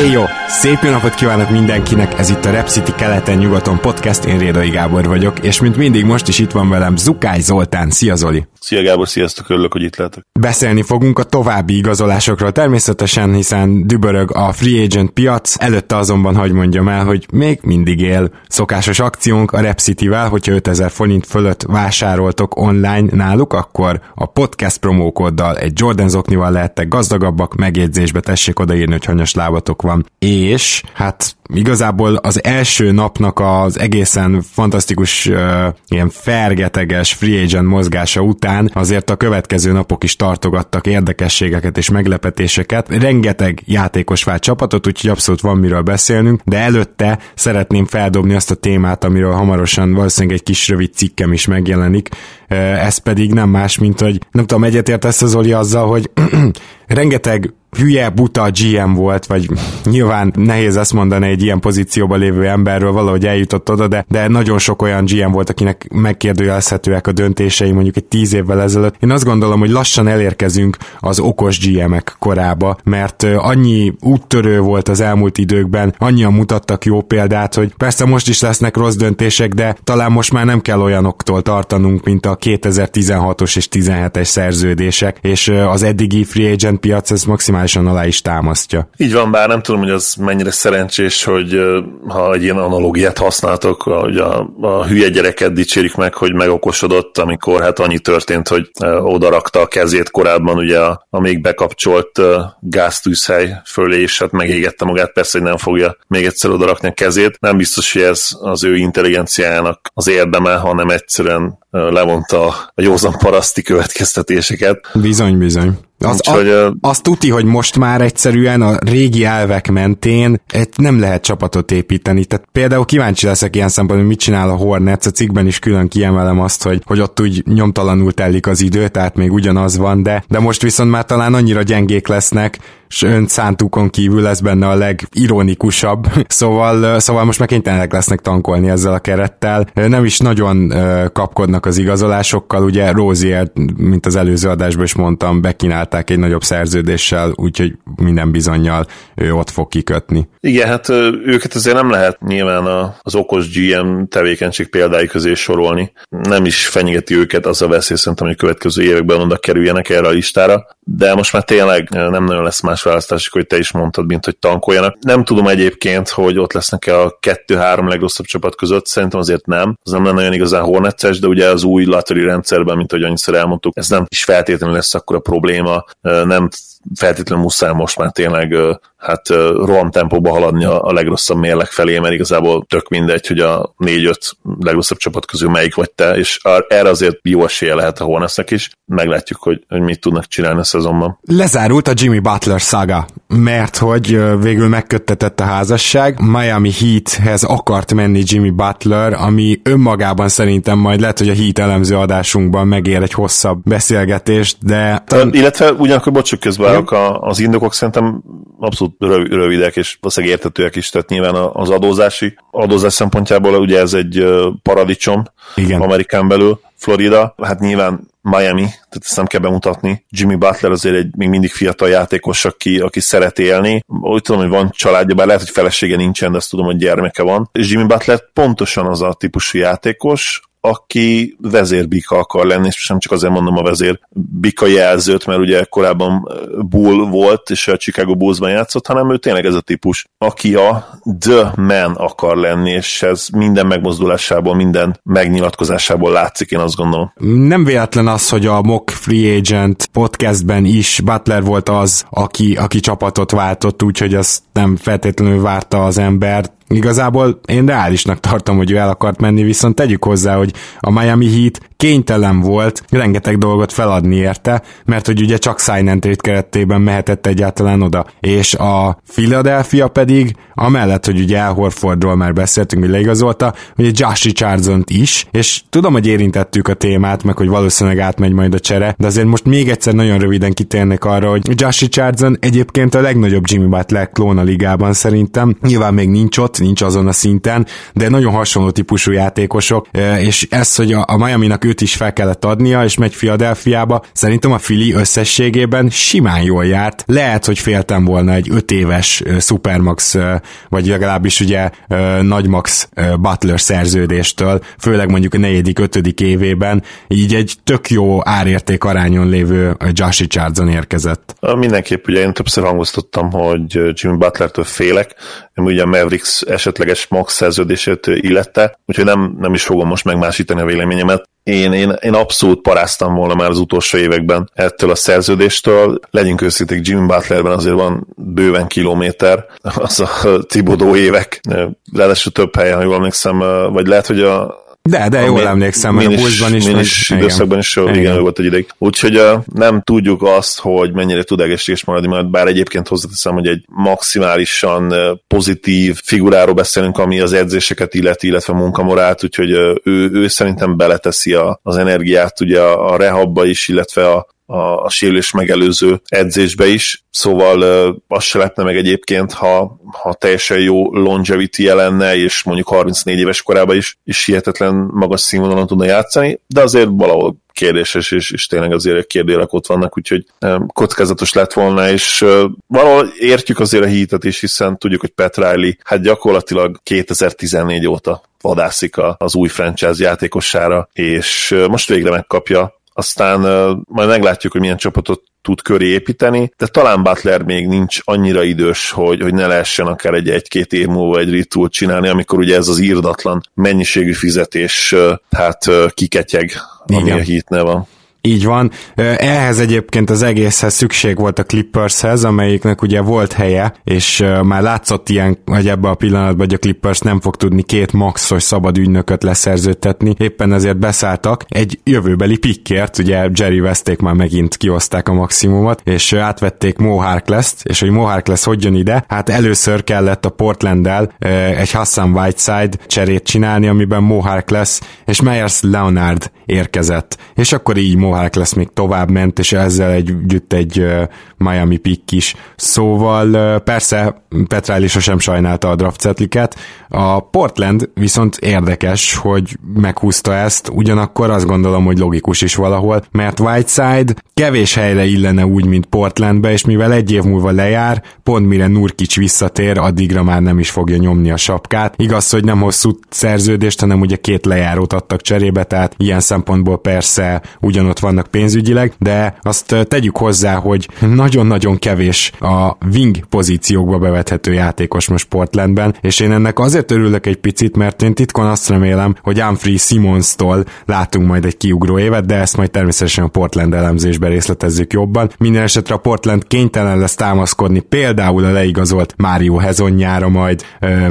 Éjjó! Szép jó napot kívánok mindenkinek, ez itt a Rep City keleten-nyugaton podcast, én Rédai Gábor vagyok, és mint mindig most is itt van velem Zukály Zoltán. Szia Zoli! Szia Gábor, sziasztok, örülök, hogy itt lehetek. Beszélni fogunk a további igazolásokról természetesen, hiszen dübörög a free agent piac, előtte azonban hagy mondjam el, hogy még mindig él szokásos akciónk a Rep City-vel, hogyha 5000 forint fölött vásároltok online náluk, akkor a podcast promókoddal egy Jordan zoknival lehettek gazdagabbak, megjegyzésbe tessék odaírni, hogy hanyas lábatok van. És hát igazából az első napnak az egészen fantasztikus uh, ilyen fergeteges free agent mozgása után azért a következő napok is tartogattak érdekességeket és meglepetéseket. Rengeteg játékos vált csapatot, úgyhogy abszolút van miről beszélnünk, de előtte szeretném feldobni azt a témát, amiről hamarosan valószínűleg egy kis rövid cikkem is megjelenik, ez pedig nem más, mint hogy nem tudom, egyetértesz az Zoli azzal, hogy rengeteg hülye, buta GM volt, vagy nyilván nehéz ezt mondani egy ilyen pozícióban lévő emberről, valahogy eljutott oda, de, de nagyon sok olyan GM volt, akinek megkérdőjelezhetőek a döntései mondjuk egy tíz évvel ezelőtt. Én azt gondolom, hogy lassan elérkezünk az okos GM-ek korába, mert annyi úttörő volt az elmúlt időkben, annyian mutattak jó példát, hogy persze most is lesznek rossz döntések, de talán most már nem kell olyanoktól tartanunk, mint a 2016-os és 17-es szerződések, és az eddigi free agent piac ez maximálisan alá is támasztja. Így van, bár nem tudom, hogy az mennyire szerencsés, hogy ha egy ilyen analógiát használtok, hogy a, a hülye gyereket dicsérjük meg, hogy megokosodott, amikor hát annyi történt, hogy odarakta a kezét korábban ugye a, a még bekapcsolt gáztűzhely fölé, és hát megégette magát, persze, hogy nem fogja még egyszer odarakni a kezét. Nem biztos, hogy ez az ő intelligenciájának az érdeme, hanem egyszerűen levonta a józan paraszti következtetéseket. Bizony, bizony. Az, Úgyhogy, a, azt tuti, hogy most már egyszerűen a régi elvek mentén nem lehet csapatot építeni. Tehát például kíváncsi leszek ilyen szempontból, hogy mit csinál a Hornets, a cikkben is külön kiemelem azt, hogy, hogy ott úgy nyomtalanul telik az idő, tehát még ugyanaz van, de, de most viszont már talán annyira gyengék lesznek, és önszántukon kívül lesz benne a legironikusabb, szóval, szóval most már kénytelenek lesznek tankolni ezzel a kerettel. Nem is nagyon kapkodnak az igazolásokkal, ugye Rozier, mint az előző adásban is mondtam, bekínálták egy nagyobb szerződéssel, úgyhogy minden bizonyal ő ott fog kikötni. Igen, hát őket azért nem lehet nyilván az okos GM tevékenység példái közé sorolni. Nem is fenyegeti őket az a veszély, szerintem, hogy a következő években oda kerüljenek erre a listára, de most már tényleg nem nagyon lesz más választásuk, hogy te is mondtad, mint hogy tankoljanak. Nem tudom egyébként, hogy ott lesznek-e a kettő-három legrosszabb csapat között, szerintem azért nem. Az nem lenne nagyon igazán hornetes, de ugye az új lottery rendszerben, mint ahogy annyiszor elmondtuk, ez nem is feltétlenül lesz akkor a probléma, nem feltétlenül muszáj most már tényleg hát roham tempóba haladni a, a legrosszabb mérleg felé, mert igazából tök mindegy, hogy a négy-öt legrosszabb csapat közül melyik vagy te, és erre azért jó esélye lehet a Hornetsnek is. Meglátjuk, hogy, hogy mit tudnak csinálni a szezonban. Lezárult a Jimmy Butler szaga, mert hogy végül megköttetett a házasság. Miami Heathez akart menni Jimmy Butler, ami önmagában szerintem majd lehet, hogy a Heat elemző adásunkban megér egy hosszabb beszélgetést, de... Illetve ugyanakkor bocsuk közben az indokok szerintem abszolút rövidek, és valószínűleg értetőek is, tehát nyilván az adózási adózás szempontjából ugye ez egy paradicsom Igen. Amerikán belül, Florida, hát nyilván Miami, tehát ezt nem kell bemutatni. Jimmy Butler azért egy még mindig fiatal játékos, aki, aki szeret élni. Úgy tudom, hogy van családja, bár lehet, hogy felesége nincsen, de azt tudom, hogy gyermeke van. És Jimmy Butler pontosan az a típusú játékos, aki vezérbika akar lenni, és nem csak azért mondom a vezér bika jelzőt, mert ugye korábban Bull volt, és a Chicago Bulls-ban játszott, hanem ő tényleg ez a típus, aki a the man akar lenni, és ez minden megmozdulásából, minden megnyilatkozásából látszik, én azt gondolom. Nem véletlen az, hogy a Mock Free Agent podcastben is Butler volt az, aki, aki csapatot váltott, úgyhogy azt nem feltétlenül várta az ember, igazából én reálisnak tartom, hogy ő el akart menni, viszont tegyük hozzá, hogy a Miami Heat kénytelen volt rengeteg dolgot feladni érte, mert hogy ugye csak sign and keretében mehetett egyáltalán oda. És a Philadelphia pedig, amellett, hogy ugye Al Horfordról már beszéltünk, hogy leigazolta, ugye Josh richardson is, és tudom, hogy érintettük a témát, meg hogy valószínűleg átmegy majd a csere, de azért most még egyszer nagyon röviden kitérnek arra, hogy Josh Richardson egyébként a legnagyobb Jimmy Butler klón a ligában szerintem. Nyilván még nincs ott, nincs azon a szinten, de nagyon hasonló típusú játékosok, és ez, hogy a Miami-nak őt is fel kellett adnia, és megy Philadelphiába, szerintem a Fili összességében simán jól járt. Lehet, hogy féltem volna egy öt éves Supermax, vagy legalábbis ugye Nagymax Butler szerződéstől, főleg mondjuk a negyedik, ötödik évében, így egy tök jó árérték arányon lévő Josh Richardson érkezett. Mindenképp ugye én többször hangoztattam, hogy Jimmy Butlertől félek, ami ugye a Mavericks esetleges max szerződését illette, úgyhogy nem, nem is fogom most megmásítani a véleményemet. Én, én, én abszolút paráztam volna már az utolsó években ettől a szerződéstől. Legyünk őszinték, Jimmy Butlerben azért van bőven kilométer, az a Tibodó évek, ráadásul több helyen, ha jól emlékszem, vagy lehet, hogy a de, de jól emlékszem, hogy a Bulls-ban is. is időszakban is igen, igen volt egy ideig. Úgyhogy uh, nem tudjuk azt, hogy mennyire tud egészséges maradni, mert bár egyébként hozzáteszem, hogy egy maximálisan pozitív figuráról beszélünk, ami az edzéseket illeti, illetve a munkamorált, úgyhogy ő, ő szerintem beleteszi a, az energiát ugye a, a rehabba is, illetve a, a, a sérülés megelőző edzésbe is, szóval azt se lepne meg egyébként, ha, ha teljesen jó longevity lenne, és mondjuk 34 éves korában is, is hihetetlen magas színvonalon tudna játszani, de azért valahol kérdéses, és, és tényleg azért kérdélek ott vannak, úgyhogy kockázatos lett volna, és valahol értjük azért a hítet is, hiszen tudjuk, hogy Pat Riley hát gyakorlatilag 2014 óta vadászik az új franchise játékossára, és most végre megkapja aztán majd meglátjuk, hogy milyen csapatot tud köré építeni, de talán Butler még nincs annyira idős, hogy, hogy ne lehessen akár egy egy-két év múlva egy ritúlt csinálni, amikor ugye ez az írdatlan mennyiségű fizetés hát kiketyeg, ami Igen. a hitne van. Így van. Ehhez egyébként az egészhez szükség volt a Clippershez, amelyiknek ugye volt helye, és már látszott ilyen, hogy ebbe a pillanatban, hogy a Clippers nem fog tudni két maxos szabad ügynököt leszerződtetni. Éppen ezért beszálltak egy jövőbeli pikkért, ugye Jerry Westék már megint kioszták a maximumot, és átvették Mo Harkless-t, és hogy Mo Harkless hogy jön ide? Hát először kellett a Portlanddel egy Hassan Whiteside cserét csinálni, amiben Mo Harkless és Myers Leonard érkezett. És akkor így Mo Mohawk lesz még tovább ment, és ezzel együtt egy Miami pick is. Szóval persze Petráli sosem sajnálta a draft cetliket. A Portland viszont érdekes, hogy meghúzta ezt, ugyanakkor azt gondolom, hogy logikus is valahol, mert Whiteside kevés helyre illene úgy, mint Portlandbe, és mivel egy év múlva lejár, pont mire Nurkic visszatér, addigra már nem is fogja nyomni a sapkát. Igaz, hogy nem hosszú szerződést, hanem ugye két lejárót adtak cserébe, tehát ilyen szempontból persze ugyanott vannak pénzügyileg, de azt tegyük hozzá, hogy nagyon-nagyon kevés a wing pozíciókba bevethető játékos most Portlandben, és én ennek azért örülök egy picit, mert én titkon azt remélem, hogy Humphrey Simonstól látunk majd egy kiugró évet, de ezt majd természetesen a Portland elemzésben részletezzük jobban. Minden esetre a Portland kénytelen lesz támaszkodni például a leigazolt Mário Hezonjára majd,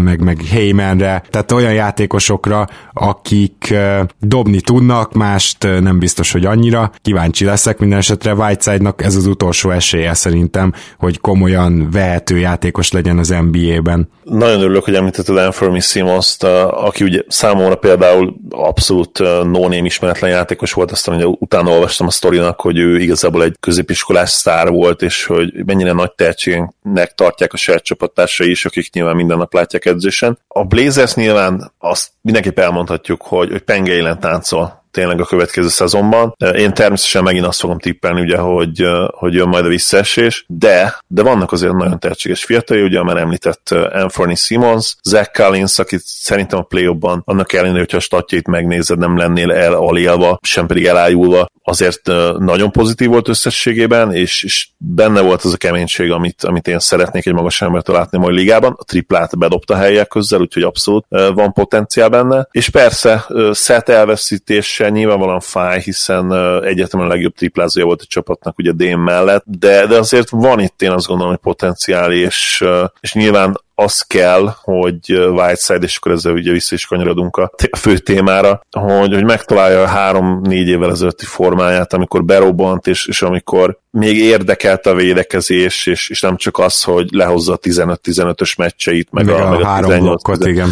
meg, meg Heymanre, tehát olyan játékosokra, akik dobni tudnak, mást nem biztos, hogy annyira. Kíváncsi leszek, minden esetre Whiteside-nak ez az utolsó esélye szerintem, hogy komolyan vehető játékos legyen az NBA-ben. Nagyon örülök, hogy említetted Anthony simmons aki ugye számomra például abszolút no ismeretlen játékos volt, aztán ugye utána olvastam a sztorinak, hogy ő igazából egy középiskolás sztár volt, és hogy mennyire nagy tehetségnek tartják a saját csapattársai is, akik nyilván minden nap látják edzésen. A Blazers nyilván azt mindenképp elmondhatjuk, hogy, hogy pengeilen táncol tényleg a következő szezonban. Én természetesen megint azt fogom tippelni, ugye, hogy, hogy jön majd a visszaesés, de, de vannak azért nagyon tehetséges fiatalai, ugye már említett Anthony Simmons, Zach Collins, akit szerintem a play annak ellenére, hogyha a statjait megnézed, nem lennél elalélva, sem pedig elájulva, azért nagyon pozitív volt összességében, és, és benne volt az a keménység, amit, amit én szeretnék egy magas embertől látni majd ligában. A triplát bedobta helyek közzel, úgyhogy abszolút van potenciál benne. És persze, szet elveszítés sérülése nyilvánvalóan fáj, hiszen egyetemen a legjobb triplázója volt a csapatnak ugye Dén mellett, de, de azért van itt én azt gondolom, hogy potenciál, és, és nyilván az kell, hogy Whiteside, és akkor ezzel ugye vissza is kanyarodunk a fő témára, hogy, hogy megtalálja a három-négy évvel ezelőtti formáját, amikor berobbant, és, és amikor még érdekelt a védekezés, és, és nem csak az, hogy lehozza a 15-15-ös meccseit, meg, meg a, a, meg a három 18 blokkot, igen.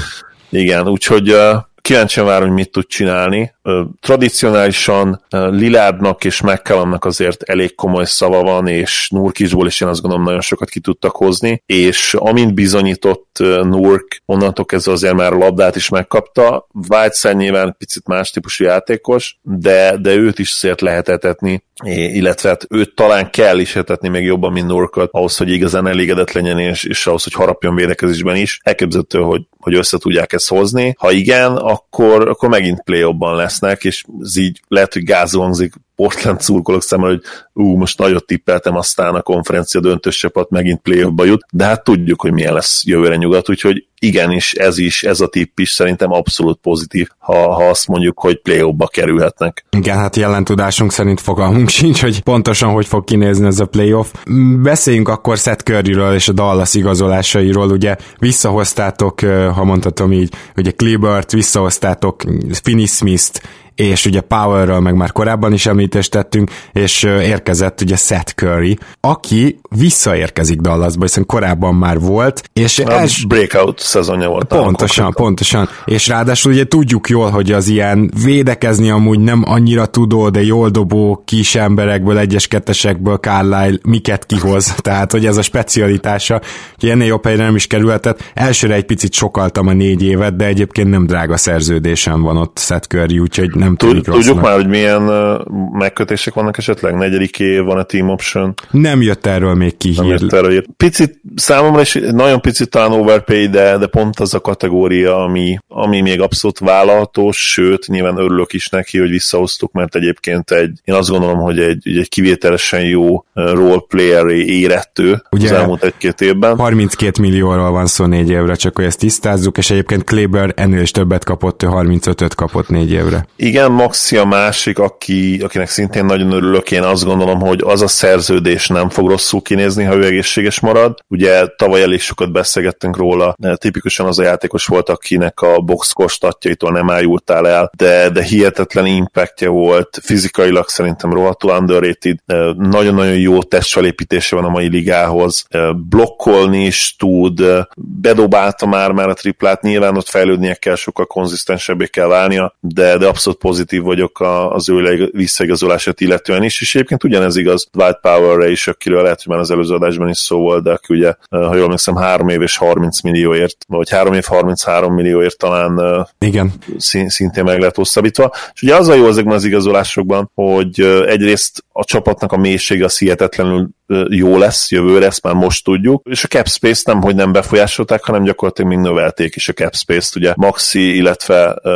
Igen, úgyhogy kíváncsian várom, hogy mit tud csinálni. Tradicionálisan Lilárdnak és McCallumnak azért elég komoly szava van, és Nurkisból is én azt gondolom nagyon sokat ki tudtak hozni, és amint bizonyított Nurk, onnantól kezdve azért már a labdát is megkapta. Whiteside nyilván picit más típusú játékos, de, de őt is azért lehet etetni, illetve hát őt talán kell is etetni még jobban, mint Nurkot, ahhoz, hogy igazán elégedett legyen, és, és ahhoz, hogy harapjon védekezésben is. Elképzelhető, hogy, hogy össze tudják ezt hozni. Ha igen, akkor, akkor megint play lesznek, és ez így lehet, hogy gázolangzik Portland szurkolók szemmel, hogy ú, most nagyot tippeltem, aztán a konferencia döntős csapat megint play jut, de hát tudjuk, hogy milyen lesz jövőre nyugat, úgyhogy igenis, ez is, ez a tipp is szerintem abszolút pozitív, ha, ha azt mondjuk, hogy play ba kerülhetnek. Igen, hát jelen tudásunk szerint fogalmunk sincs, hogy pontosan hogy fog kinézni ez a playoff. Beszéljünk akkor Seth Curryről és a Dallas igazolásairól, ugye visszahoztátok, ha mondhatom így, ugye Klebert, visszahoztátok Finney Smith-t, és ugye Powerről meg már korábban is említést tettünk, és érkezett ugye Seth Curry, aki visszaérkezik Dallasba, hiszen korábban már volt, és a els... breakout szezonja volt. Pontosan, pontosan, és ráadásul ugye tudjuk jól, hogy az ilyen védekezni amúgy nem annyira tudó, de jól dobó kis emberekből, egyes kettesekből Carlisle miket kihoz, tehát hogy ez a specialitása, hogy ennél jobb helyre nem is kerülhetett. Elsőre egy picit sokaltam a négy évet, de egyébként nem drága szerződésem van ott Seth Curry, úgyhogy nem tűnik Tudjuk rossznak. már, hogy milyen megkötések vannak esetleg? Negyedik év van a team option? Nem jött erről még ki nem hír. Jött erről. Picit, számomra is nagyon picit talán overpay, de, de pont az a kategória, ami, ami még abszolút vállalható, sőt, nyilván örülök is neki, hogy visszahoztuk, mert egyébként egy, én azt gondolom, hogy egy, egy kivételesen jó role player érett ő Ugye, az elmúlt egy-két évben. 32 millióról van szó négy évre, csak hogy ezt tisztázzuk, és egyébként Kleber ennél is többet kapott, ő 35-öt kapott négy évre. Igen, igen, Maxi a másik, aki, akinek szintén nagyon örülök, én azt gondolom, hogy az a szerződés nem fog rosszul kinézni, ha ő egészséges marad. Ugye tavaly elég sokat beszélgettünk róla, tipikusan az a játékos volt, akinek a box kostatjaitól nem ájultál el, de, de hihetetlen impactja volt, fizikailag szerintem rohadtul underrated, nagyon-nagyon jó testfelépítése van a mai ligához, blokkolni is tud, bedobálta már már a triplát, nyilván ott fejlődnie kell, sokkal konzisztensebbé kell válnia, de, de abszolút pozitív vagyok az ő visszaigazolását illetően is, és egyébként ugyanez igaz Dwight Powerre is, akiről lehet, hogy már az előző adásban is szó volt, de aki ugye, ha jól emlékszem, 3 év és 30 millióért, vagy 3 év 33 millióért talán Igen. szintén meg lehet hosszabbítva. És ugye az a jó ezekben az igazolásokban, hogy egyrészt a csapatnak a mélysége az hihetetlenül jó lesz jövőre, ezt már most tudjuk, és a cap space nem, hogy nem befolyásolták, hanem gyakorlatilag még növelték is a cap space-t, ugye Maxi, illetve uh,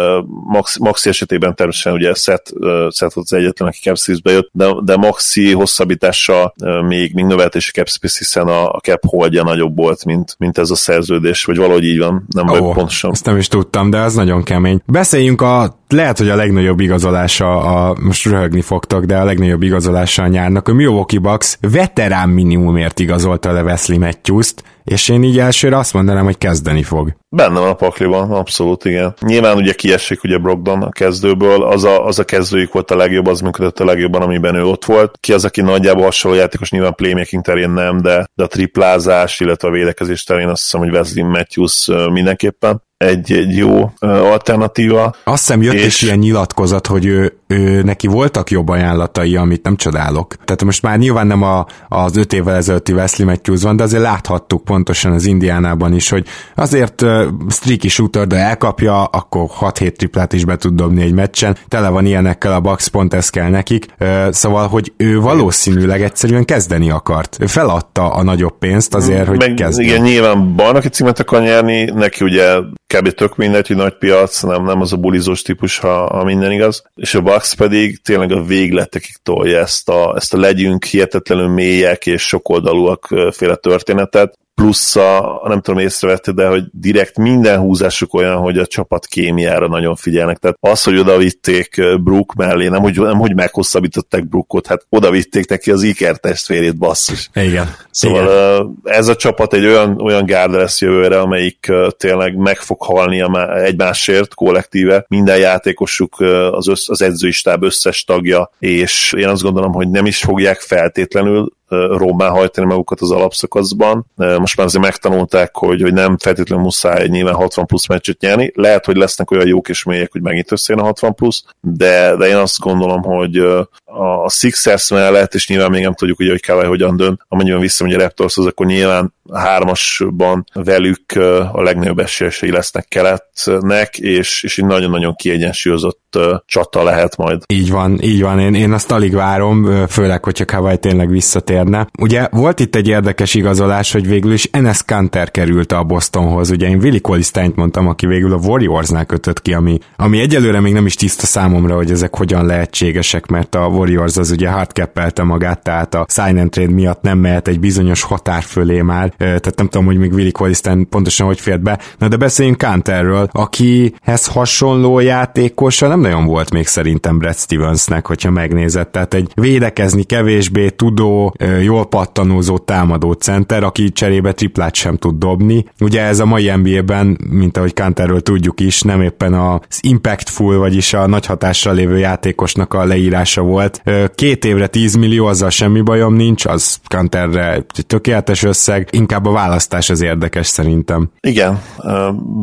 Maxi, Maxi esetében természetesen ugye Seth, uh, Seth volt az egyetlen, aki cap space-be jött, de, de Maxi hosszabbítása uh, még, még növelték a cap space, hiszen a, a cap holdja nagyobb volt, mint, mint ez a szerződés, vagy valahogy így van, nem oh, pontosan. Ezt nem is tudtam, de az nagyon kemény. Beszéljünk a lehet, hogy a legnagyobb igazolása, a, most röhögni fogtok, de a legnagyobb igazolása a nyárnak, a Milwaukee Bucks veterán minimumért igazolta le Wesley matthews és én így elsőre azt mondanám, hogy kezdeni fog. Benne van a pakliban, abszolút igen. Nyilván ugye kiesik ugye Brogdon a kezdőből, az a, az a kezdőjük volt a legjobb, az működött a legjobban, amiben ő ott volt. Ki az, aki nagyjából hasonló játékos, nyilván playmaking terén nem, de, de a triplázás, illetve a védekezés terén azt hiszem, hogy Wesley Matthews mindenképpen egy, egy jó alternatíva. Azt hiszem jött és... is ilyen nyilatkozat, hogy ő, ő, neki voltak jobb ajánlatai, amit nem csodálok. Tehát most már nyilván nem a, az öt évvel ezelőtti Wesley Matthews van, de azért láthattuk pontosan az Indiánában is, hogy azért uh, streaky shooter, de elkapja, akkor 6-7 triplát is be tud dobni egy meccsen. Tele van ilyenekkel a Bucks, pont ez kell nekik. Uh, szóval, hogy ő valószínűleg egyszerűen kezdeni akart. Ő feladta a nagyobb pénzt azért, hogy Meg, kezdjen. Igen, nyilván bajnoki címet akar nyerni, neki ugye kb. tök mindegy, hogy nagy piac, nem, nem az a bulizós típus, ha, ha minden igaz. És a Bucks pedig tényleg a végletekig tolja ezt a, ezt a legyünk hihetetlenül mélyek és sokoldalúak féle történetet plusz a, nem tudom észrevetted, de hogy direkt minden húzásuk olyan, hogy a csapat kémiára nagyon figyelnek. Tehát az, hogy oda vitték Brook mellé, nem hogy, nem, hogy meghosszabbították Brookot, hát oda vitték neki az Iker testvérét, basszus. Igen. Szóval Igen. ez a csapat egy olyan, olyan gárda lesz jövőre, amelyik tényleg meg fog halni egymásért kollektíve. Minden játékosuk az, össz, az edzőistáb összes tagja, és én azt gondolom, hogy nem is fogják feltétlenül rommá hajtani magukat az alapszakaszban. Most már azért megtanulták, hogy, hogy nem feltétlenül muszáj nyilván 60 plusz meccset nyerni. Lehet, hogy lesznek olyan jók és mélyek, hogy megint összejön a 60 plusz, de, de én azt gondolom, hogy a Sixers mellett, és nyilván még nem tudjuk, ugye, hogy Kawhi hogyan dönt, amennyiben visszamegy a Raptorshoz, akkor nyilván hármasban velük a legnagyobb esélyesei lesznek keletnek, és, és egy nagyon-nagyon kiegyensúlyozott csata lehet majd. Így van, így van. Én, én azt alig várom, főleg, hogyha Kawai tényleg visszatérne. Ugye volt itt egy érdekes igazolás, hogy végül is Enes Kanter került a Bostonhoz. Ugye én Willi Colisteint mondtam, aki végül a Warriorsnál kötött ki, ami, ami egyelőre még nem is tiszta számomra, hogy ezek hogyan lehetségesek, mert a Warriors az ugye hardcappelte magát, tehát a sign and trade miatt nem mehet egy bizonyos határ fölé már, tehát nem tudom, hogy még Willi Colistein pontosan hogy fért be. Na de beszéljünk Kanterről, akihez hasonló játékosa nem nagyon volt még szerintem Brad Stevensnek, hogyha megnézed. Tehát egy védekezni kevésbé tudó, jól pattanózó támadó center, aki cserébe triplát sem tud dobni. Ugye ez a mai NBA-ben, mint ahogy Kanterről tudjuk is, nem éppen az impactful, vagyis a nagy hatással lévő játékosnak a leírása volt. Két évre 10 millió, azzal semmi bajom nincs, az Kanterre tökéletes összeg, inkább a választás az érdekes szerintem. Igen,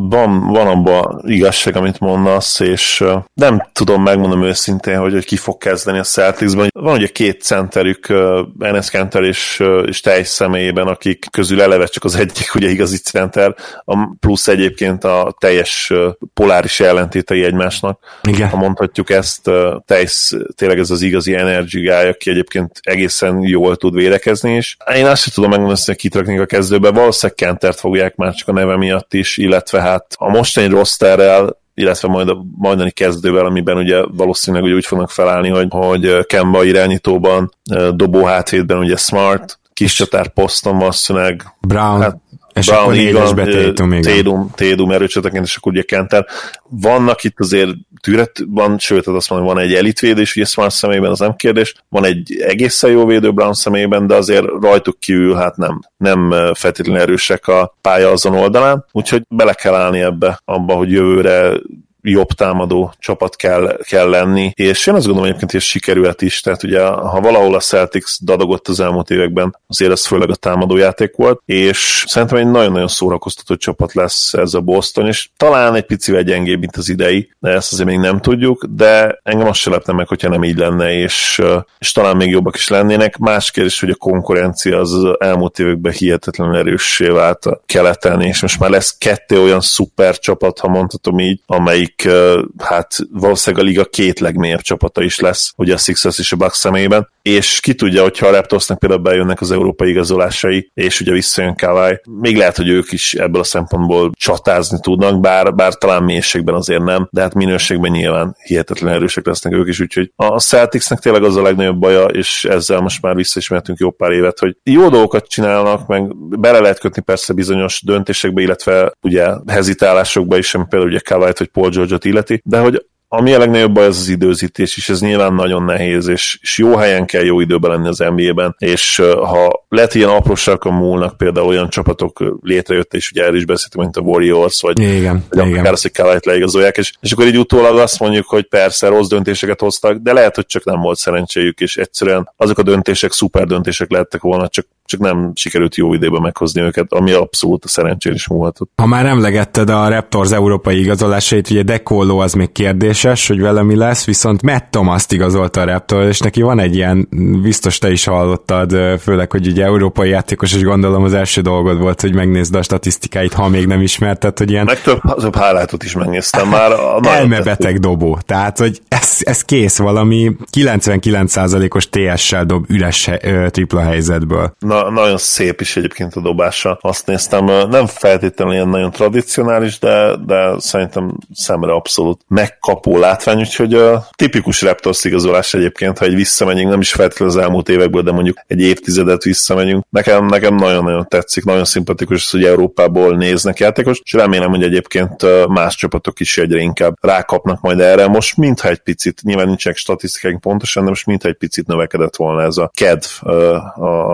van, van abban igazság, amit mondasz, és nem tudom megmondom őszintén, hogy, hogy ki fog kezdeni a Celticsban. Van ugye két centerük, Enes Kanter és, és teljes személyében, akik közül eleve csak az egyik ugye igazi center, a plusz egyébként a teljes poláris ellentétei egymásnak. Igen. Ha mondhatjuk ezt, teljes tényleg ez az igazi energy guy, aki egyébként egészen jól tud védekezni is. Én azt sem tudom megmondani, hogy kit a kezdőbe, valószínűleg Kentert fogják már csak a neve miatt is, illetve hát a mostani rosterrel illetve majd a majdani kezdővel, amiben ugye valószínűleg ugye úgy fognak felállni, hogy, hogy Kemba irányítóban, dobó hátvédben ugye Smart, kis csatár poszton valószínűleg Brown. Hát, és Brown, betétum, Tédum, Tédum erőcsataként, és akkor ugye Kenter. Vannak itt azért tűret, van, sőt, azt mondom, van egy elitvédés, ugye Smart személyben, az nem kérdés, van egy egészen jó védő Brown személyben, de azért rajtuk kívül hát nem, nem feltétlenül erősek a pálya azon oldalán, úgyhogy bele kell állni ebbe, abba, hogy jövőre jobb támadó csapat kell, kell lenni, és én azt gondolom egyébként, hogy ez sikerült is, tehát ugye ha valahol a Celtics dadogott az elmúlt években, azért ez főleg a támadó játék volt, és szerintem egy nagyon-nagyon szórakoztató csapat lesz ez a Boston, és talán egy picivel gyengébb, mint az idei, de ezt azért még nem tudjuk, de engem azt se lepne meg, hogyha nem így lenne, és, és talán még jobbak is lennének. Más kérdés, hogy a konkurencia az, elmúlt években hihetetlenül erőssé vált a keleten, és most már lesz kettő olyan szuper csapat, ha mondhatom így, amelyik amelyik hát valószínűleg a liga két legmélyebb csapata is lesz, ugye a Sixers és a Bucks szemében, és ki tudja, hogyha a Raptorsnak például bejönnek az európai igazolásai, és ugye visszajön Kawai, még lehet, hogy ők is ebből a szempontból csatázni tudnak, bár, bár talán mélységben azért nem, de hát minőségben nyilván hihetetlen erősek lesznek ők is, úgyhogy a Celticsnek tényleg az a legnagyobb baja, és ezzel most már visszaismertünk jó pár évet, hogy jó dolgokat csinálnak, meg bele lehet kötni persze bizonyos döntésekbe, illetve ugye hezitálásokba is, például ugye Kawai vagy Paul George-ot illeti, de hogy ami a legnagyobb baj, az az időzítés, és ez nyilván nagyon nehéz, és, és jó helyen kell jó időben lenni az NBA-ben, és ha lehet ilyen apróságokon múlnak, például olyan csapatok létrejött, és ugye erről is beszéltünk, mint a Warriors, vagy, igen, vagy igen. akár azt, hogy kell leigazolják, és, és akkor így utólag azt mondjuk, hogy persze rossz döntéseket hoztak, de lehet, hogy csak nem volt szerencséjük, és egyszerűen azok a döntések szuper döntések lettek volna, csak csak nem sikerült jó időben meghozni őket, ami abszolút a szerencsén is múlhatott. Ha már emlegetted a Raptors európai igazolásait, ugye Dekolo az még kérdéses, hogy vele mi lesz, viszont Matt Thomas igazolta a Raptors, és neki van egy ilyen, biztos te is hallottad, főleg, hogy ugye európai játékos, és gondolom az első dolgod volt, hogy megnézd a statisztikáit, ha még nem ismerted, hogy ilyen... Meg több, több highlightot is megnéztem már. Elmebeteg dobó, tehát, hogy ez, ez kész valami 99%-os TS-sel dob üres tripla helyzetből. Na, na, nagyon szép is egyébként a dobása. Azt néztem, nem feltétlenül ilyen nagyon tradicionális, de, de szerintem szemre abszolút megkapó látvány, úgyhogy a tipikus Raptors igazolás egyébként, ha egy visszamegyünk, nem is feltétlenül az elmúlt évekből, de mondjuk egy évtizedet visszamegyünk. Nekem, nekem nagyon-nagyon tetszik, nagyon szimpatikus, hogy Európából néznek játékos, és remélem, hogy egyébként más csapatok is egyre inkább rákapnak majd erre. Most mintha egy picit, nyilván nincsenek statisztikák pontosan, de most mintha egy picit növekedett volna ez a kedv,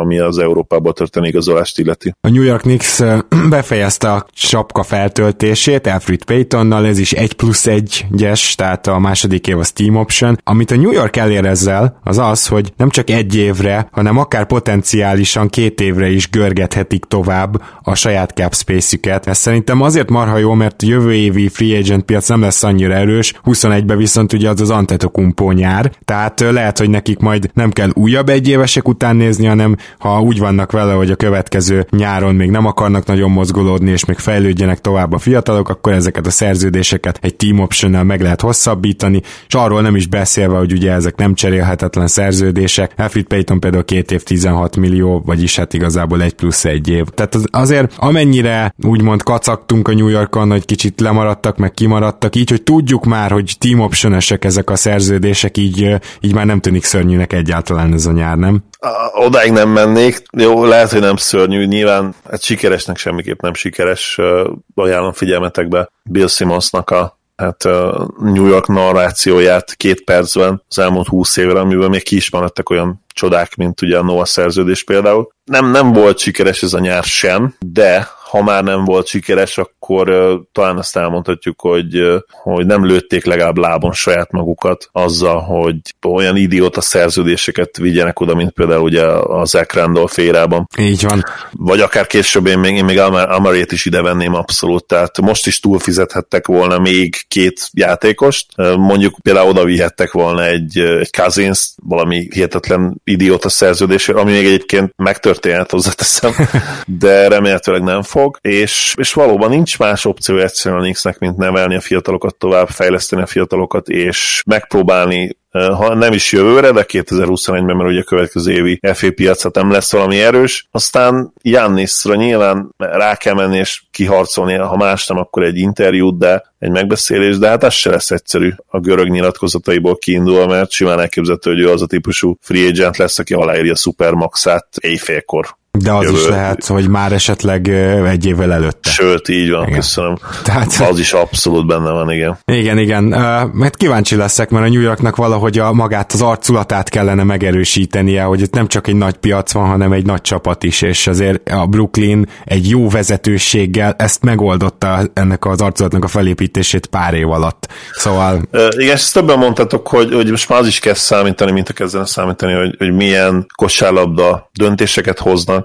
ami az Európából történő igazolást illeti. A New York Knicks befejezte a sapka feltöltését Alfred Paytonnal, ez is egy plusz egy gyes, tehát a második év az team option. Amit a New York elér ezzel, az az, hogy nem csak egy évre, hanem akár potenciálisan két évre is görgethetik tovább a saját cap space-üket. Ez szerintem azért marha jó, mert jövő évi free agent piac nem lesz annyira erős, 21-ben viszont ugye az az Antetokumpo nyár, tehát lehet, hogy nekik majd nem kell újabb egyévesek után nézni, hanem ha úgy vannak vele, hogy a következő nyáron még nem akarnak nagyon mozgolódni, és még fejlődjenek tovább a fiatalok, akkor ezeket a szerződéseket egy team optionnel meg lehet hosszabbítani, és arról nem is beszélve, hogy ugye ezek nem cserélhetetlen szerződések. Alfred Payton például két év 16 millió, vagyis hát igazából egy plusz egy év. Tehát az, azért amennyire úgymond kacagtunk a New Yorkon, hogy kicsit lemaradtak, meg kimaradtak, így, hogy tudjuk már, hogy team option ezek a szerződések, így, így már nem tűnik szörnyűnek egyáltalán ez a nyár, nem? Odáig nem mennék. Jó, lehet, hogy nem szörnyű. Nyilván hát sikeresnek semmiképp nem sikeres. Ajánlom figyelmetekbe Bill Simmonsnak a hát New York narrációját két percben az elmúlt húsz évre, amiben még ki is maradtak olyan csodák, mint ugye a Noah szerződés például. Nem, nem volt sikeres ez a nyár sem, de ha már nem volt sikeres, akkor uh, talán azt elmondhatjuk, hogy, uh, hogy nem lőtték legalább lábon saját magukat azzal, hogy olyan idióta szerződéseket vigyenek oda, mint például ugye a Zach Randall férában. Így van. Vagy akár később én még, én még Amarét is ide venném abszolút, tehát most is túlfizethettek volna még két játékost, mondjuk például oda vihettek volna egy, egy Cousins, valami hihetetlen idióta szerződés, ami még egyébként megtörténhet, hozzáteszem, de remélhetőleg nem fog, és, és valóban nincs más opció egyszerűen a Knicksnek, mint nevelni a fiatalokat tovább, fejleszteni a fiatalokat, és megpróbálni ha nem is jövőre, de 2021-ben, mert ugye a következő évi FA piacot nem lesz valami erős. Aztán Jannisra nyilván rá kell menni és kiharcolni, ha más nem, akkor egy interjút, de egy megbeszélés, de hát ez se lesz egyszerű a görög nyilatkozataiból kiindulva, mert simán elképzelhető, hogy ő az a típusú free agent lesz, aki aláírja a Supermaxát éjfélkor de az jövő. is lehet, hogy már esetleg egy évvel előtte. Sőt, így van, igen. köszönöm. Tehát, az is abszolút benne van, igen. Igen, igen. Mert kíváncsi leszek, mert a New Yorknak valahogy a magát, az arculatát kellene megerősítenie, hogy itt nem csak egy nagy piac van, hanem egy nagy csapat is, és azért a Brooklyn egy jó vezetőséggel ezt megoldotta ennek az arculatnak a felépítését pár év alatt. Szóval... igen, ezt többen mondtatok, hogy, hogy most már az is kezd számítani, mint a kezdene számítani, hogy, hogy milyen kosárlabda döntéseket hoznak,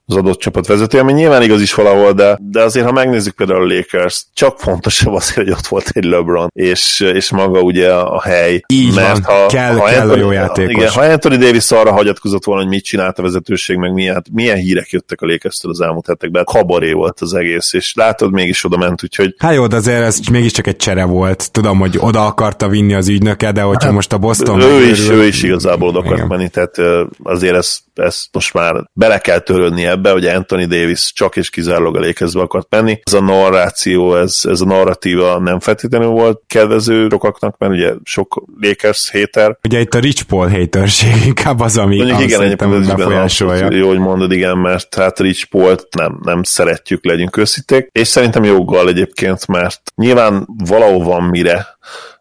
az adott csapat vezető, ami nyilván igaz is valahol, de, de azért, ha megnézzük például a Lakers, csak fontosabb az, hogy ott volt egy LeBron, és, és maga ugye a hely. Így mert van, ha, kell, ha kell Anthony, a jó játékos. Igen, ha Anthony Davis arra hagyatkozott volna, hogy mit csinált a vezetőség, meg milyen, milyen hírek jöttek a lakers az elmúlt hetekben, kabaré volt az egész, és látod, mégis oda ment, úgyhogy... Hát jó, de azért ez mégiscsak egy csere volt. Tudom, hogy oda akarta vinni az ügynöke, de hogyha hát, most a Boston... Ő is, ő is igazából oda akart menni, tehát azért ez, ez most már bele kell törődni ebbe, hogy Anthony Davis csak és kizárólag a lékezbe akart menni. Ez a narráció, ez, ez a narratíva nem feltétlenül volt kedvező rokaknak, mert ugye sok Lakers hater. Ugye itt a Rich Paul haterség inkább az, ami Mondjuk igen, egyébként befolyásolja. Jó, hogy mondod, igen, mert hát Rich Paul-t nem, nem szeretjük, legyünk őszinték, és szerintem joggal egyébként, mert nyilván valahol van mire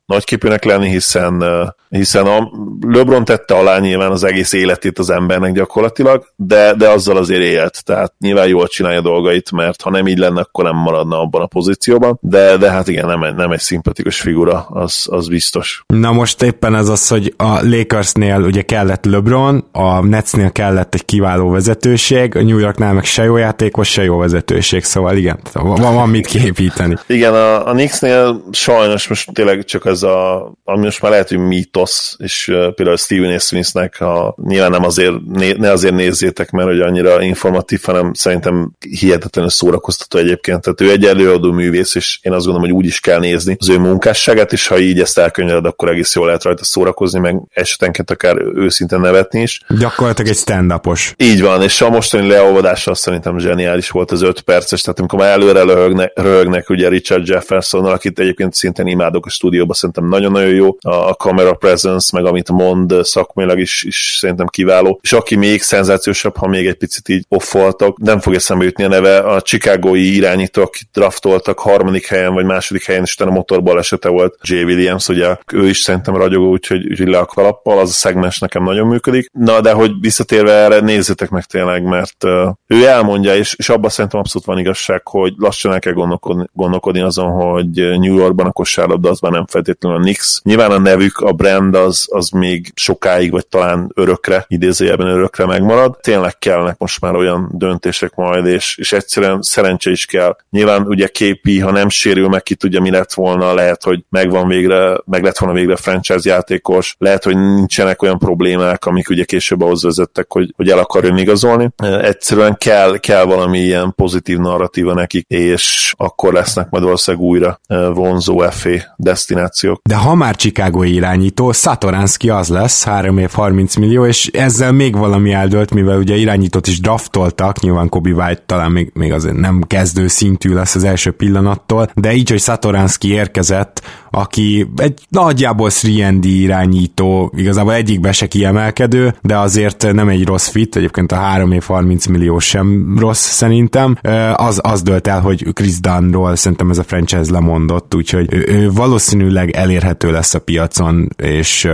nagyképűnek lenni, hiszen, hiszen a LeBron tette alá nyilván az egész életét az embernek gyakorlatilag, de, de azzal azért élt, tehát nyilván jól csinálja dolgait, mert ha nem így lenne, akkor nem maradna abban a pozícióban, de, de hát igen, nem, nem egy szimpatikus figura, az, az biztos. Na most éppen ez az, hogy a Lakersnél ugye kellett LeBron, a Netsnél kellett egy kiváló vezetőség, a New Yorknál meg se jó játékos, se jó vezetőség, szóval igen, van, van mit képíteni. Igen, a, a Knicksnél sajnos most tényleg csak ez a, ami most már lehet, hogy mítosz, mítosz, és például Steven. Smithnek a, nyilván nem azért, ne azért nézzétek, mert hogy annyira informatív, hanem szerintem hihetetlenül szórakoztató egyébként. Tehát ő egy előadó művész, és én azt gondolom, hogy úgy is kell nézni az ő munkásságát, és ha így ezt elkönyveled, akkor egész jól lehet rajta szórakozni, meg esetenként akár őszintén nevetni is. Gyakorlatilag egy stand -upos. Így van, és a mostani leolvadása szerintem zseniális volt az öt perces, tehát amikor már előre röhögnek, röhögnek ugye Richard Jefferson, akit egyébként szintén imádok a stúdióban, szerintem nagyon-nagyon jó a camera presence, meg amit mond szakmailag is, is szerintem kiváló. És aki még szenzációsabb, ha még egy picit így offoltak, nem fog eszembe jutni a neve, a Chicagói irányító, akit draftoltak harmadik helyen, vagy második helyen, és utána motorból esete volt J. Williams, ugye ő is szerintem ragyogó, úgyhogy, úgyhogy le a kalappal, az a szegmens nekem nagyon működik. Na, de hogy visszatérve erre, nézzétek meg tényleg, mert uh, ő elmondja, és, és abban szerintem abszolút van igazság, hogy lassan el kell gondolkodni, gondolkodni azon, hogy New Yorkban a kosárlabda az már nem feltétlenül a Knicks. Nyilván a nevük, a brand az, az még sokáig, vagy talán örökre, idézőjelben örökre megmarad. Tényleg kellnek most már olyan döntések majd, és, és egyszerűen szerencse is kell. Nyilván ugye képi, ha nem sérül meg, ki tudja, mi lett volna, lehet, hogy megvan végre, meg lett volna végre franchise játékos, lehet, hogy nincsenek olyan problémák, amik ugye később ahhoz vezettek, hogy, hogy el akar igazolni. Egyszerűen kell, kell valami ilyen pozitív narratíva nekik, és akkor lesznek majd valószínűleg újra vonzó FA destinációk. De ha már Chicago irányító, Satoranski az lesz, 3 év 30 millió, és ezzel még valami eldőlt, mivel ugye irányítót is draftoltak, nyilván Kobe White talán még, még azért nem kezdő szintű lesz az első pillanattól, de így, hogy Satoranski érkezett, aki egy nagyjából 3 irányító, igazából egyikbe se kiemelkedő, de azért nem egy rossz fit, egyébként a 3 év 30 millió sem rossz szerintem. Az, az dölt el, hogy Chris Dunnról szerintem ez a franchise lemondott, úgyhogy ő, ő valószínűleg elérhető lesz a piacon, és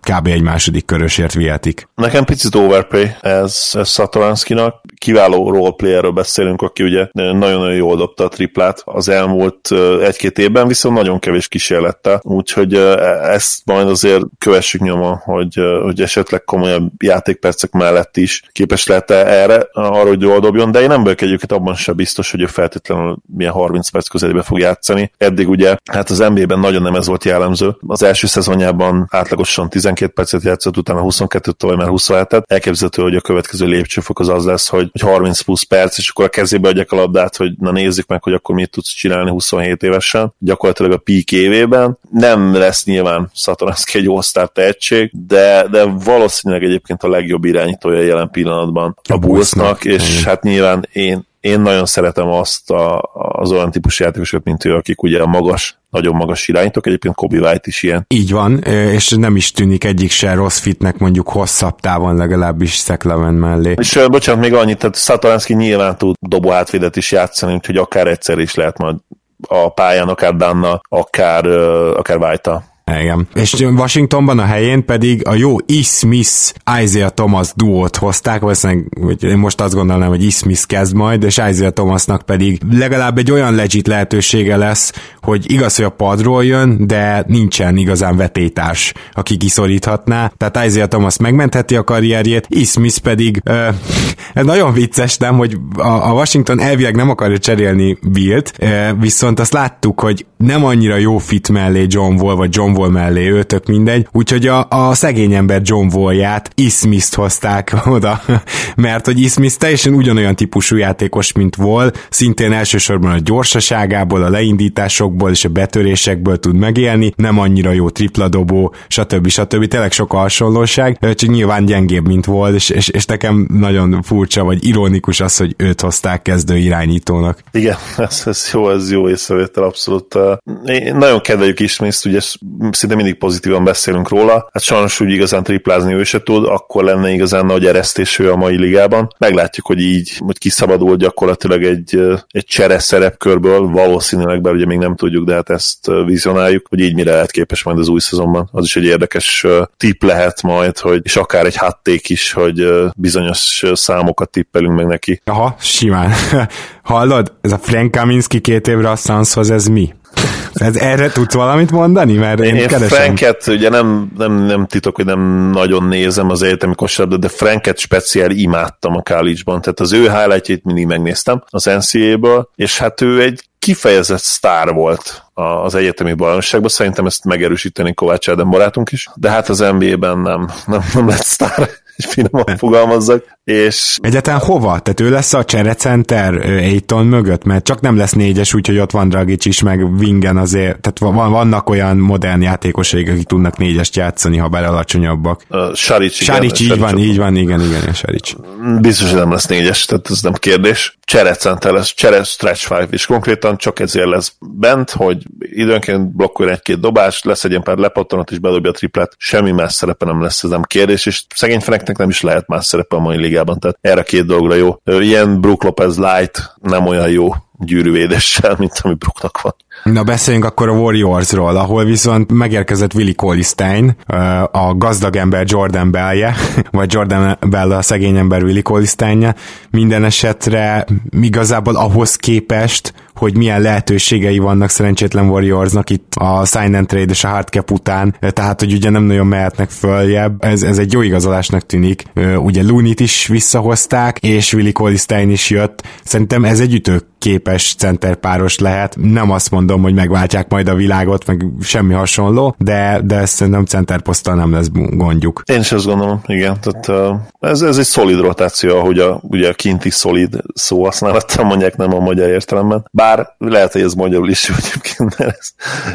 kb. egy második körösért vihetik. Nekem picit overpay ez, ez Satoranskinak. Kiváló roleplayerről beszélünk, aki ugye nagyon-nagyon jól dobta a triplát az elmúlt egy-két évben, viszont nagyon kevés kísérlettel, úgyhogy ezt majd azért kövessük nyomon, hogy, hogy esetleg komolyabb játékpercek mellett is képes lehet -e erre, arra, hogy jól dobjon, de én nem vagyok egyébként abban sem biztos, hogy ő feltétlenül milyen 30 perc közelébe fog játszani. Eddig ugye, hát az NBA-ben nagyon nem ez volt jellemző. Az első szezonjában átlagosan 12 percet játszott, utána 22 vagy már 27-et. Elképzelhető, hogy a következő lépcsőfok az az lesz, hogy 30 plusz perc, és akkor a kezébe adják a labdát, hogy na nézzük meg, hogy akkor mit tudsz csinálni 27 évesen, gyakorlatilag a peak évében. Nem lesz nyilván Satoranszki egy all tehetség, de, de valószínűleg egyébként a legjobb irányítója jelen pillanatban a, Bullsnak, és hát nyilván én, én nagyon szeretem azt a, az olyan típusú játékosokat, mint ő, akik ugye a magas, nagyon magas irányítók, egyébként Kobe White is ilyen. Így van, és nem is tűnik egyik se rossz fitnek mondjuk hosszabb távon legalábbis Szekleven mellé. És bocsánat, még annyit, tehát Satoranski nyilván tud dobó hátvédet is játszani, úgyhogy akár egyszer is lehet majd a pályán, akár Danna, akár, akár White-a igen. És Washingtonban a helyén pedig a jó Ismith Isaiah Thomas duót hozták, valószínűleg hogy én most azt gondolnám, hogy Ismith kezd majd, és Isaiah Thomasnak pedig legalább egy olyan legit lehetősége lesz, hogy igaz, hogy a padról jön, de nincsen igazán vetétárs, aki kiszoríthatná. Tehát Isaiah Thomas megmentheti a karrierjét, Ismith pedig uh, ez nagyon vicces, nem, hogy a, a Washington elvileg nem akarja cserélni Bill-t, uh, viszont azt láttuk, hogy nem annyira jó fit mellé John Wall, vagy John Wall mellé, ő tök mindegy. Úgyhogy a, a szegény ember John Wall-ját, Ismith-t hozták oda, mert hogy Ismith teljesen ugyanolyan típusú játékos, mint Wall, szintén elsősorban a gyorsaságából, a leindításokból és a betörésekből tud megélni, nem annyira jó tripladobó, stb. stb. Tényleg sok a hasonlóság, csak nyilván gyengébb, mint Wall, és, és, és nekem nagyon furcsa, vagy ironikus az, hogy őt hozták kezdő irányítónak. Igen, ez, ez jó, ez jó észrevétel, abszolút. Én nagyon kedveljük Ismith-t, ugye szinte mindig pozitívan beszélünk róla. Hát sajnos úgy igazán triplázni ő se tud, akkor lenne igazán nagy eresztésű a mai ligában. Meglátjuk, hogy így, hogy kiszabadul gyakorlatilag egy, egy csere szerepkörből, valószínűleg, bár ugye még nem tudjuk, de hát ezt vizionáljuk, hogy így mire lehet képes majd az új szezonban. Az is egy érdekes tip lehet majd, hogy és akár egy hatték is, hogy bizonyos számokat tippelünk meg neki. Aha, simán. Hallod? Ez a Frank Kaminski két évre a Sunshoz, ez mi? Ez erre tudsz valamit mondani? Mert én, én keresem. Franket, ugye nem, nem, nem titok, hogy nem nagyon nézem az egyetemi kosárlabdát, de Franket speciál imádtam a college-ban, tehát az ő highlightjait mindig megnéztem az NCAA-ből, és hát ő egy kifejezett sztár volt az egyetemi bajnokságban. Szerintem ezt megerősíteni Kovács Ádám barátunk is, de hát az NBA-ben nem, nem, nem lett sztár finoman fogalmazzak. És... Egyáltalán hova? Tehát ő lesz a cserecenter Aiton mögött? Mert csak nem lesz négyes, úgyhogy ott van Dragic is, meg Wingen azért, tehát van, vannak olyan modern játékosai, akik tudnak négyest játszani, ha bele alacsonyabbak. Uh, Saric, Saric, így van, így van, igen, igen, Saric. Biztos, hogy nem lesz négyes, tehát ez nem kérdés. Cserecenter lesz, csere stretch five, és konkrétan csak ezért lesz bent, hogy időnként blokkoljon egy-két dobást, lesz egy ilyen pár lepattanat, és bedobja a triplet, semmi más szerepe nem lesz, ez nem kérdés, és szegény Feneknek nem is lehet más szerepe a mai ligában, tehát erre két dologra jó. Ilyen Brook Lopez light nem olyan jó gyűrűvédéssel, mint ami Brooknak van. Na beszéljünk akkor a Warriorsról, ahol viszont megérkezett Willi Colistein, a gazdag ember Jordan Bellje, vagy Jordan Bell a szegény ember Willi Colistein Minden esetre igazából ahhoz képest, hogy milyen lehetőségei vannak szerencsétlen Warriorsnak itt a sign and trade és a hardcap után, tehát hogy ugye nem nagyon mehetnek följebb, ez, ez egy jó igazolásnak tűnik. Ugye Lunit is visszahozták, és Willi Colistein is jött. Szerintem ez egy ütőképes centerpáros lehet. Nem azt mondom, hogy megváltják majd a világot, meg semmi hasonló, de, de ezt szerintem centerposzttal nem lesz gondjuk. Én is azt gondolom, igen. Tehát, ez, ez egy szolid rotáció, ahogy a, ugye a kinti szolid szó használattal mondják, nem a magyar értelemben. Bár lehet, hogy ez magyarul is egyébként, mert ez,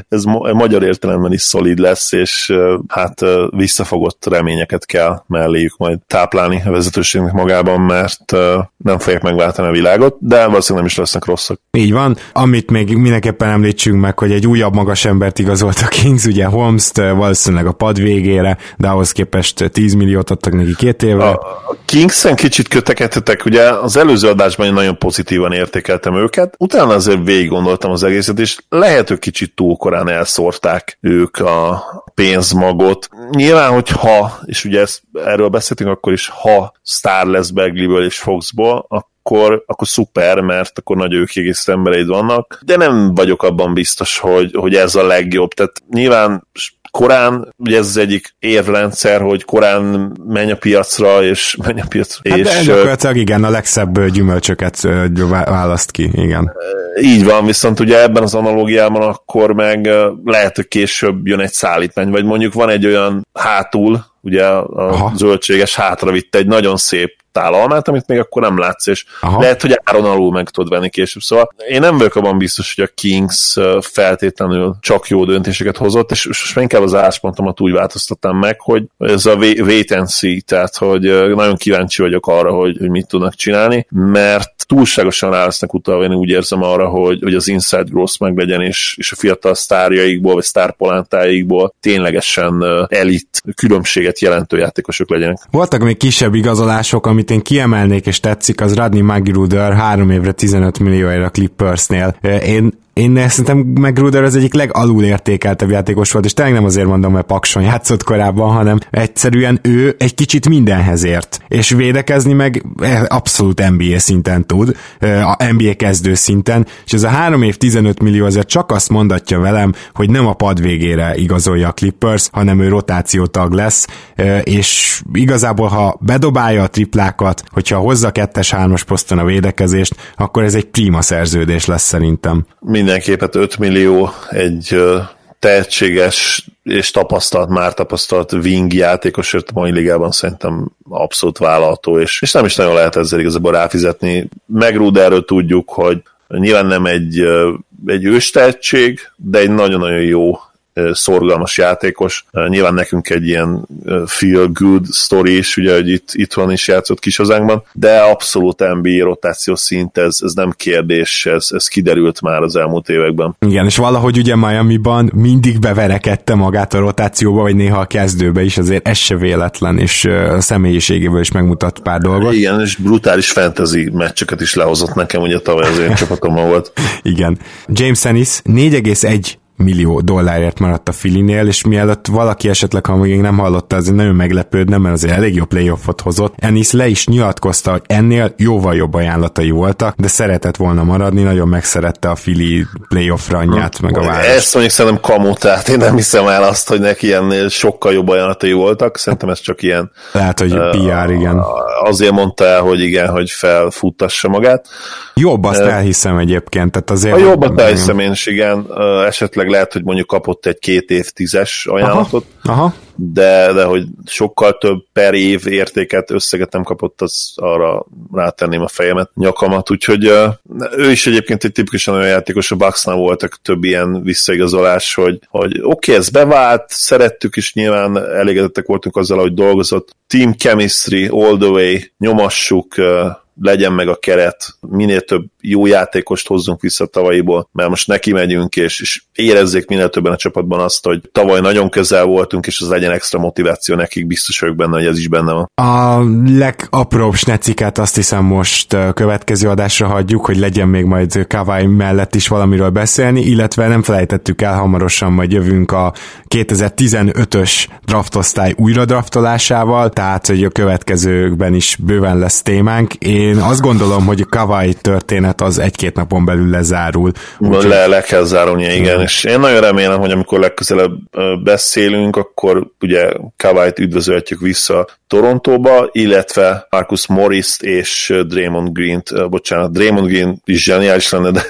ez magyar értelemben is szolid lesz, és hát visszafogott reményeket kell melléjük majd táplálni a vezetőségnek magában, mert nem fogják megváltani a világot, de valószínűleg nem is lesznek rosszak. Így van. Amit még mindenképpen említsünk meg, hogy egy újabb magas embert igazolt a Kings, ugye Holmes-t valószínűleg a pad végére, de ahhoz képest 10 milliót adtak neki két évre. A Kings-en kicsit kötekedhetek, ugye az előző adásban én nagyon pozitívan értékeltem őket, utána azért végig gondoltam az egészet, és lehet, hogy kicsit túl korán elszórták ők a pénzmagot. Nyilván, hogy ha, és ugye ezt, erről beszéltünk akkor is, ha sztár lesz Begliből és Foxból, akkor, akkor szuper, mert akkor nagy ők egész embereid vannak, de nem vagyok abban biztos, hogy, hogy ez a legjobb. Tehát nyilván korán, ugye ez az egyik érvrendszer, hogy korán menj a piacra, és menj a piacra. Hát és, de gyakorlatilag igen, a legszebb gyümölcsöket választ ki, igen. Így van, viszont ugye ebben az analógiában akkor meg lehet, hogy később jön egy szállítmány, vagy mondjuk van egy olyan hátul, ugye a Aha. zöldséges hátra vitte egy nagyon szép tálalmát, amit még akkor nem látsz, és Aha. lehet, hogy áron alul meg tudod venni később. Szóval én nem vagyok abban biztos, hogy a Kings feltétlenül csak jó döntéseket hozott, és most inkább az álláspontomat úgy változtattam meg, hogy ez a wait and see, tehát hogy nagyon kíváncsi vagyok arra, hogy, hogy mit tudnak csinálni, mert túlságosan rá lesznek utalva, én úgy érzem arra, hogy, hogy az inside growth meg legyen, és, és a fiatal sztárjaikból, vagy sztárpolántáikból ténylegesen elit különbséget jelentő játékosok legyenek. Voltak még kisebb igazolások, ami amit én kiemelnék és tetszik, az Radney Magruder három évre 15 millióért a Clippersnél. Én én szerintem McGruder az egyik legalul értékeltebb játékos volt, és tényleg nem azért mondom, mert Pakson játszott korábban, hanem egyszerűen ő egy kicsit mindenhez ért. És védekezni meg abszolút NBA szinten tud, a NBA kezdő szinten, és ez a 3 év 15 millió azért csak azt mondatja velem, hogy nem a pad végére igazolja a Clippers, hanem ő rotációtag lesz, és igazából ha bedobálja a triplákat, hogyha hozza kettes-hármas poszton a védekezést, akkor ez egy prima szerződés lesz szerintem. Minden mindenképpen 5 millió egy tehetséges és tapasztalt, már tapasztalt wing játékosért a mai ligában szerintem abszolút vállalható, és, és nem is nagyon lehet ezzel igazából ráfizetni. Megruderről tudjuk, hogy nyilván nem egy, egy őstehetség, de egy nagyon-nagyon jó szorgalmas játékos. Nyilván nekünk egy ilyen feel good story is, ugye, hogy itt, itt van is játszott kis hazánkban, de abszolút NBA rotáció szint, ez, ez nem kérdés, ez, ez kiderült már az elmúlt években. Igen, és valahogy ugye Miami-ban mindig beverekedte magát a rotációba, vagy néha a kezdőbe is, azért ez se véletlen, és a személyiségéből is megmutat pár dolgot. Igen, és brutális fantasy meccseket is lehozott nekem, ugye tavaly az én csapatommal volt. Igen. James Ennis 4,1 millió dollárért maradt a Filinél, és mielőtt valaki esetleg, ha még nem hallotta, azért nagyon meglepődne, mert azért elég jó playoffot hozott. Ennis le is nyilatkozta, hogy ennél jóval jobb ajánlatai voltak, de szeretett volna maradni, nagyon megszerette a Fili playoff ranyját, meg a város. Ezt mondjuk szerintem kamu, tehát én nem hiszem el azt, hogy neki ennél sokkal jobb ajánlatai voltak, szerintem ez csak ilyen... Lehet, hogy uh, PR, igen. Azért mondta el, hogy igen, hogy felfuttassa magát. Jobb, azt uh, elhiszem egyébként. Tehát azért a jobbat elhiszem én is, igen. Uh, esetleg lehet, hogy mondjuk kapott egy két év tízes ajánlatot. Aha. Aha de, de hogy sokkal több per év értéket, összeget nem kapott, az arra rátenném a fejemet, nyakamat, úgyhogy ő is egyébként egy tipikusan olyan játékos, a Bucksnál voltak több ilyen visszaigazolás, hogy, hogy oké, okay, ez bevált, szerettük, és nyilván elégedettek voltunk azzal, hogy dolgozott. Team chemistry all the way, nyomassuk, legyen meg a keret, minél több jó játékost hozzunk vissza tavalyiból, mert most neki megyünk, és, és érezzék minél többen a csapatban azt, hogy tavaly nagyon közel voltunk, és az legyen extra motiváció nekik, biztos vagyok benne, hogy ez is benne van. A legapróbb snecikát azt hiszem most következő adásra hagyjuk, hogy legyen még majd Kawai mellett is valamiről beszélni, illetve nem felejtettük el, hamarosan majd jövünk a 2015-ös draftosztály újra draftolásával, tehát hogy a következőkben is bőven lesz témánk. Én azt gondolom, hogy a Kawai történet az egy-két napon belül lezárul. Úgy, le, le kell zárulnia, igen, mm. és én nagyon remélem, hogy amikor legközelebb beszélünk, akkor ugye Kawai-t üdvözölhetjük vissza Torontóba, illetve Marcus morris és Draymond Green-t, bocsánat, Draymond Green is zseniális lenne, de,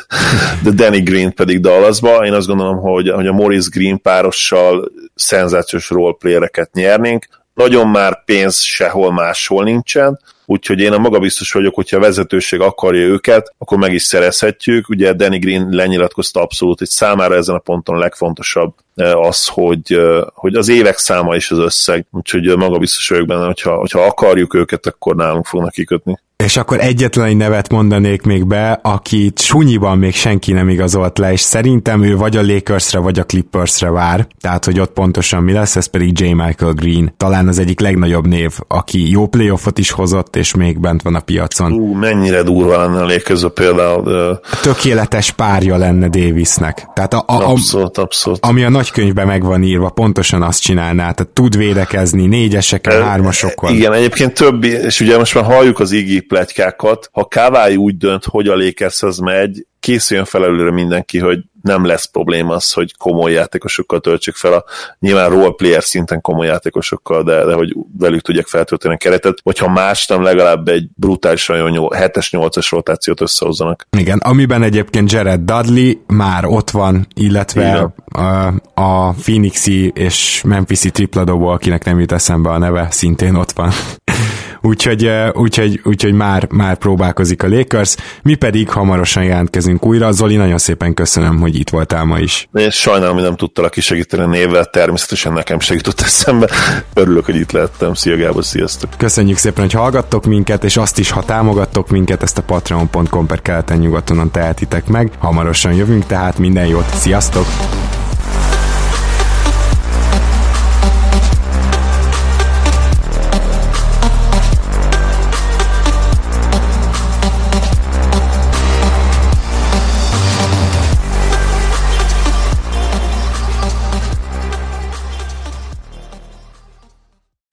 de Danny Green pedig Dallasba. Én azt gondolom, hogy, hogy a Morris Green párossal szenzációs roleplayereket nyernénk. Nagyon már pénz sehol máshol nincsen, úgyhogy én a magabiztos vagyok, hogyha a vezetőség akarja őket, akkor meg is szerezhetjük. Ugye Danny Green lenyilatkozta abszolút, hogy számára ezen a ponton a legfontosabb eh, az, hogy, eh, hogy az évek száma is az összeg, úgyhogy magabiztos vagyok benne, hogyha, hogyha akarjuk őket, akkor nálunk fognak kikötni. És akkor egyetlen egy nevet mondanék még be, akit sunyiban még senki nem igazolt le, és szerintem ő vagy a Lakersre, vagy a Clippersre vár, tehát hogy ott pontosan mi lesz, ez pedig J. Michael Green. Talán az egyik legnagyobb név, aki jó playoffot is hozott, és még bent van a piacon. Ú, mennyire durva lenne a Lakers például. De... Tökéletes párja lenne Davisnek. Tehát a, a, a, abszolút, abszolút. Ami a nagykönyvben meg van írva, pontosan azt csinálná, tehát tud védekezni négyeseken, hármasokkal. Igen, egyébként többi, és ugye most már halljuk az Iggy pletykákat, ha Kávái úgy dönt, hogy a Lakershez megy, készüljön fel előre mindenki, hogy nem lesz probléma az, hogy komoly játékosokkal töltsük fel a nyilván role player szinten komoly játékosokkal, de, de hogy velük tudják feltölteni a keretet, vagy ha más nem, legalább egy brutális olyan 7-es, 8-as rotációt összehozzanak. Igen, amiben egyébként Jared Dudley már ott van, illetve a, a Phoenixi és Memphisi tripladóból, akinek nem jut eszembe a neve, szintén ott van. Úgyhogy, úgyhogy, úgyhogy már, már próbálkozik a Lakers, mi pedig hamarosan jelentkezünk újra. Zoli, nagyon szépen köszönöm, hogy itt voltál ma is. Én sajnálom, hogy nem tudtalak kisegíteni a névvel, természetesen nekem segített eszembe. Örülök, hogy itt lettem. Szia Gábor, sziasztok! Köszönjük szépen, hogy hallgattok minket, és azt is, ha támogattok minket, ezt a patreon.com per keleten nyugatonon tehetitek meg. Hamarosan jövünk, tehát minden jót, sziasztok!